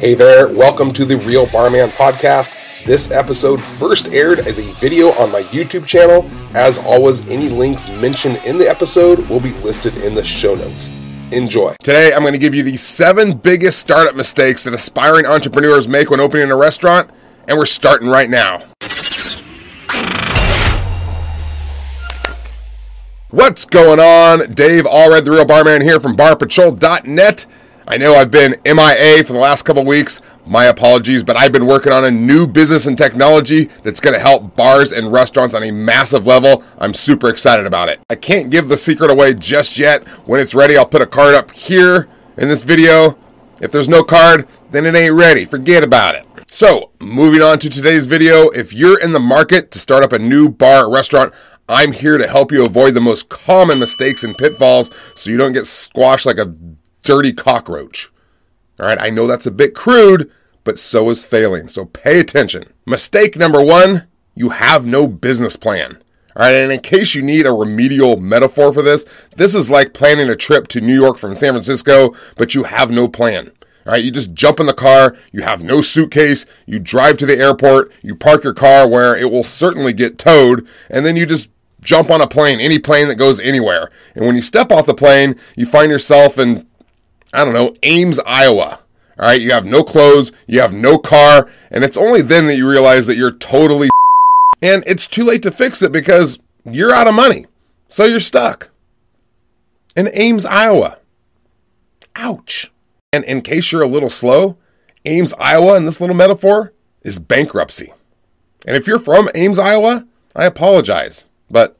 Hey there, welcome to the Real Barman Podcast. This episode first aired as a video on my YouTube channel. As always, any links mentioned in the episode will be listed in the show notes. Enjoy. Today, I'm going to give you the seven biggest startup mistakes that aspiring entrepreneurs make when opening a restaurant, and we're starting right now. What's going on? Dave Allred, the Real Barman here from barpatrol.net. I know I've been MIA for the last couple weeks. My apologies, but I've been working on a new business and technology that's going to help bars and restaurants on a massive level. I'm super excited about it. I can't give the secret away just yet. When it's ready, I'll put a card up here in this video. If there's no card, then it ain't ready. Forget about it. So, moving on to today's video, if you're in the market to start up a new bar or restaurant, I'm here to help you avoid the most common mistakes and pitfalls so you don't get squashed like a dirty cockroach. All right, I know that's a bit crude, but so is failing. So pay attention. Mistake number one you have no business plan. All right, and in case you need a remedial metaphor for this, this is like planning a trip to New York from San Francisco, but you have no plan. All right, you just jump in the car, you have no suitcase, you drive to the airport, you park your car where it will certainly get towed, and then you just jump on a plane, any plane that goes anywhere. And when you step off the plane, you find yourself in I don't know, Ames, Iowa. All right, you have no clothes, you have no car, and it's only then that you realize that you're totally and it's too late to fix it because you're out of money. So you're stuck. In Ames, Iowa. Ouch. And in case you're a little slow, Ames, Iowa, in this little metaphor, is bankruptcy. And if you're from Ames, Iowa, I apologize, but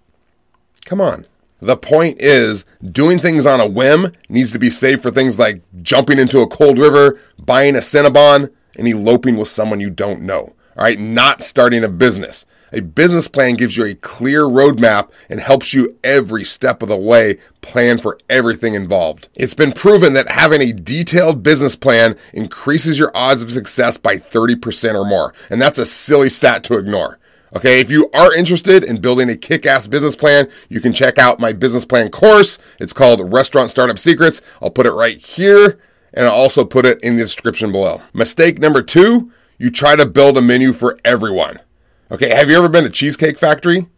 come on. The point is, doing things on a whim needs to be saved for things like jumping into a cold river, buying a Cinnabon, and eloping with someone you don't know. All right, not starting a business. A business plan gives you a clear roadmap and helps you every step of the way plan for everything involved. It's been proven that having a detailed business plan increases your odds of success by 30% or more. And that's a silly stat to ignore. Okay, if you are interested in building a kick ass business plan, you can check out my business plan course. It's called Restaurant Startup Secrets. I'll put it right here and I'll also put it in the description below. Mistake number two you try to build a menu for everyone. Okay, have you ever been to Cheesecake Factory?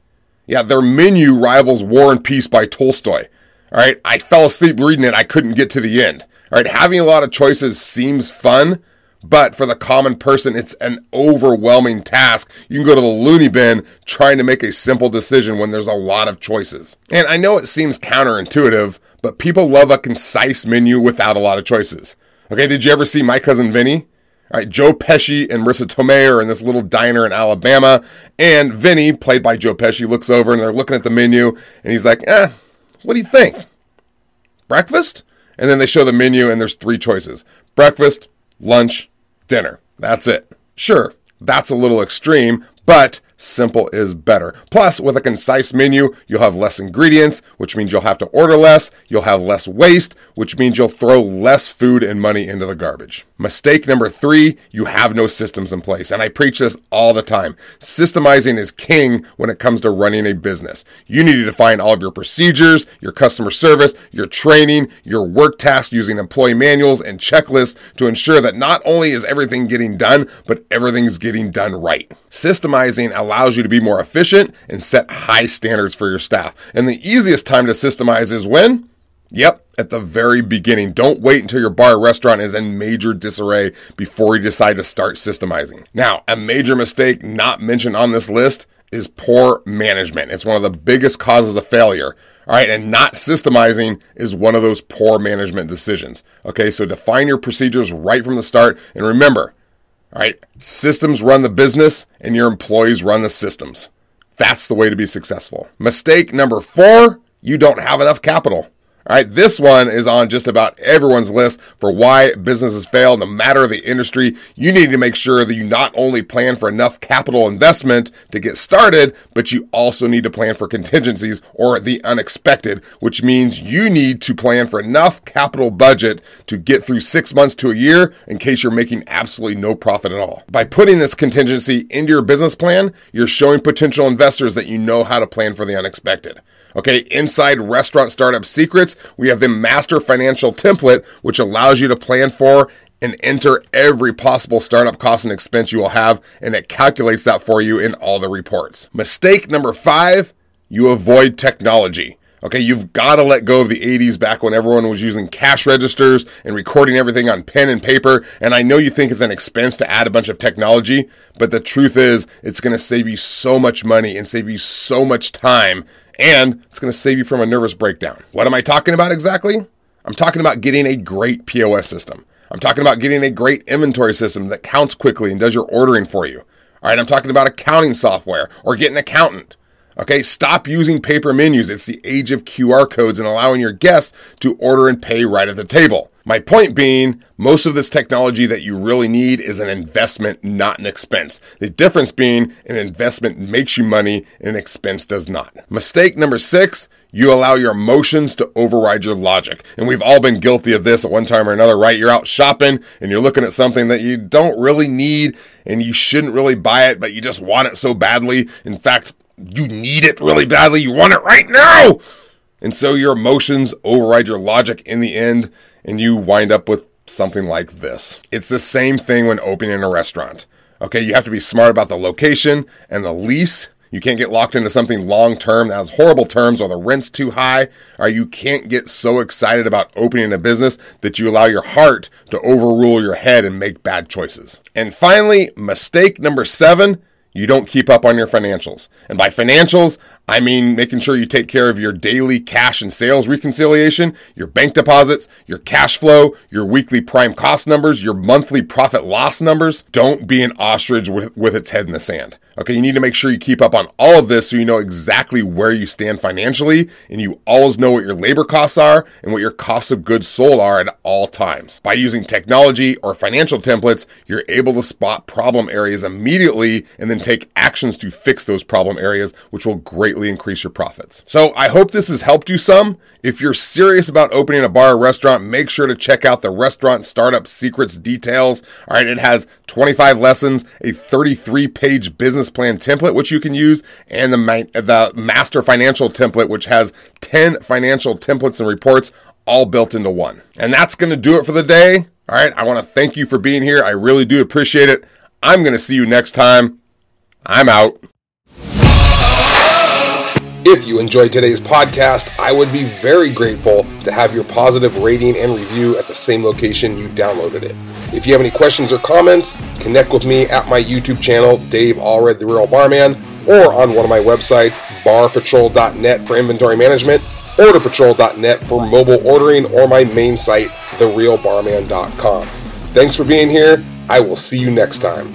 Yeah, their menu rivals War and Peace by Tolstoy. All right, I fell asleep reading it, I couldn't get to the end. All right, having a lot of choices seems fun, but for the common person, it's an overwhelming task. You can go to the loony bin trying to make a simple decision when there's a lot of choices. And I know it seems counterintuitive, but people love a concise menu without a lot of choices. Okay, did you ever see My Cousin Vinny? All right, Joe Pesci and Marisa Tomei are in this little diner in Alabama, and Vinny, played by Joe Pesci, looks over and they're looking at the menu, and he's like, eh, what do you think? Breakfast? And then they show the menu, and there's three choices breakfast, lunch, dinner. That's it. Sure, that's a little extreme, but Simple is better. Plus, with a concise menu, you'll have less ingredients, which means you'll have to order less. You'll have less waste, which means you'll throw less food and money into the garbage. Mistake number three, you have no systems in place. And I preach this all the time. Systemizing is king when it comes to running a business. You need to define all of your procedures, your customer service, your training, your work tasks using employee manuals and checklists to ensure that not only is everything getting done, but everything's getting done right. Systemizing allows allows you to be more efficient and set high standards for your staff. And the easiest time to systemize is when? Yep, at the very beginning. Don't wait until your bar or restaurant is in major disarray before you decide to start systemizing. Now, a major mistake not mentioned on this list is poor management. It's one of the biggest causes of failure. All right, and not systemizing is one of those poor management decisions. Okay, so define your procedures right from the start and remember, all right. Systems run the business and your employees run the systems. That's the way to be successful. Mistake number four you don't have enough capital. All right, this one is on just about everyone's list for why businesses fail, no matter the industry. You need to make sure that you not only plan for enough capital investment to get started, but you also need to plan for contingencies or the unexpected, which means you need to plan for enough capital budget to get through six months to a year in case you're making absolutely no profit at all. By putting this contingency into your business plan, you're showing potential investors that you know how to plan for the unexpected. Okay, inside Restaurant Startup Secrets, we have the Master Financial Template, which allows you to plan for and enter every possible startup cost and expense you will have, and it calculates that for you in all the reports. Mistake number five, you avoid technology. Okay, you've got to let go of the 80s back when everyone was using cash registers and recording everything on pen and paper. And I know you think it's an expense to add a bunch of technology, but the truth is it's going to save you so much money and save you so much time, and it's going to save you from a nervous breakdown. What am I talking about exactly? I'm talking about getting a great POS system. I'm talking about getting a great inventory system that counts quickly and does your ordering for you. All right, I'm talking about accounting software or get an accountant. Okay, stop using paper menus. It's the age of QR codes and allowing your guests to order and pay right at the table. My point being, most of this technology that you really need is an investment, not an expense. The difference being an investment makes you money and an expense does not. Mistake number six, you allow your emotions to override your logic. And we've all been guilty of this at one time or another, right? You're out shopping and you're looking at something that you don't really need and you shouldn't really buy it, but you just want it so badly. In fact, you need it really badly. You want it right now. And so your emotions override your logic in the end, and you wind up with something like this. It's the same thing when opening a restaurant. Okay, you have to be smart about the location and the lease. You can't get locked into something long term that has horrible terms or the rent's too high, or you can't get so excited about opening a business that you allow your heart to overrule your head and make bad choices. And finally, mistake number seven you don't keep up on your financials. And by financials, I mean making sure you take care of your daily cash and sales reconciliation, your bank deposits, your cash flow, your weekly prime cost numbers, your monthly profit loss numbers. Don't be an ostrich with, with its head in the sand. Okay, you need to make sure you keep up on all of this so you know exactly where you stand financially and you always know what your labor costs are and what your costs of goods sold are at all times. By using technology or financial templates, you're able to spot problem areas immediately and then take actions to fix those problem areas, which will greatly increase your profits. So I hope this has helped you some. If you're serious about opening a bar or restaurant, make sure to check out the Restaurant Startup Secrets details. All right, it has 25 lessons, a 33 page business plan template, which you can use, and the, the master financial template, which has 10 financial templates and reports all built into one. And that's going to do it for the day. All right, I want to thank you for being here. I really do appreciate it. I'm going to see you next time. I'm out. If you enjoyed today's podcast, I would be very grateful to have your positive rating and review at the same location you downloaded it. If you have any questions or comments, connect with me at my YouTube channel, Dave Allred, The Real Barman, or on one of my websites, barpatrol.net for inventory management, orderpatrol.net for mobile ordering, or my main site, therealbarman.com. Thanks for being here. I will see you next time.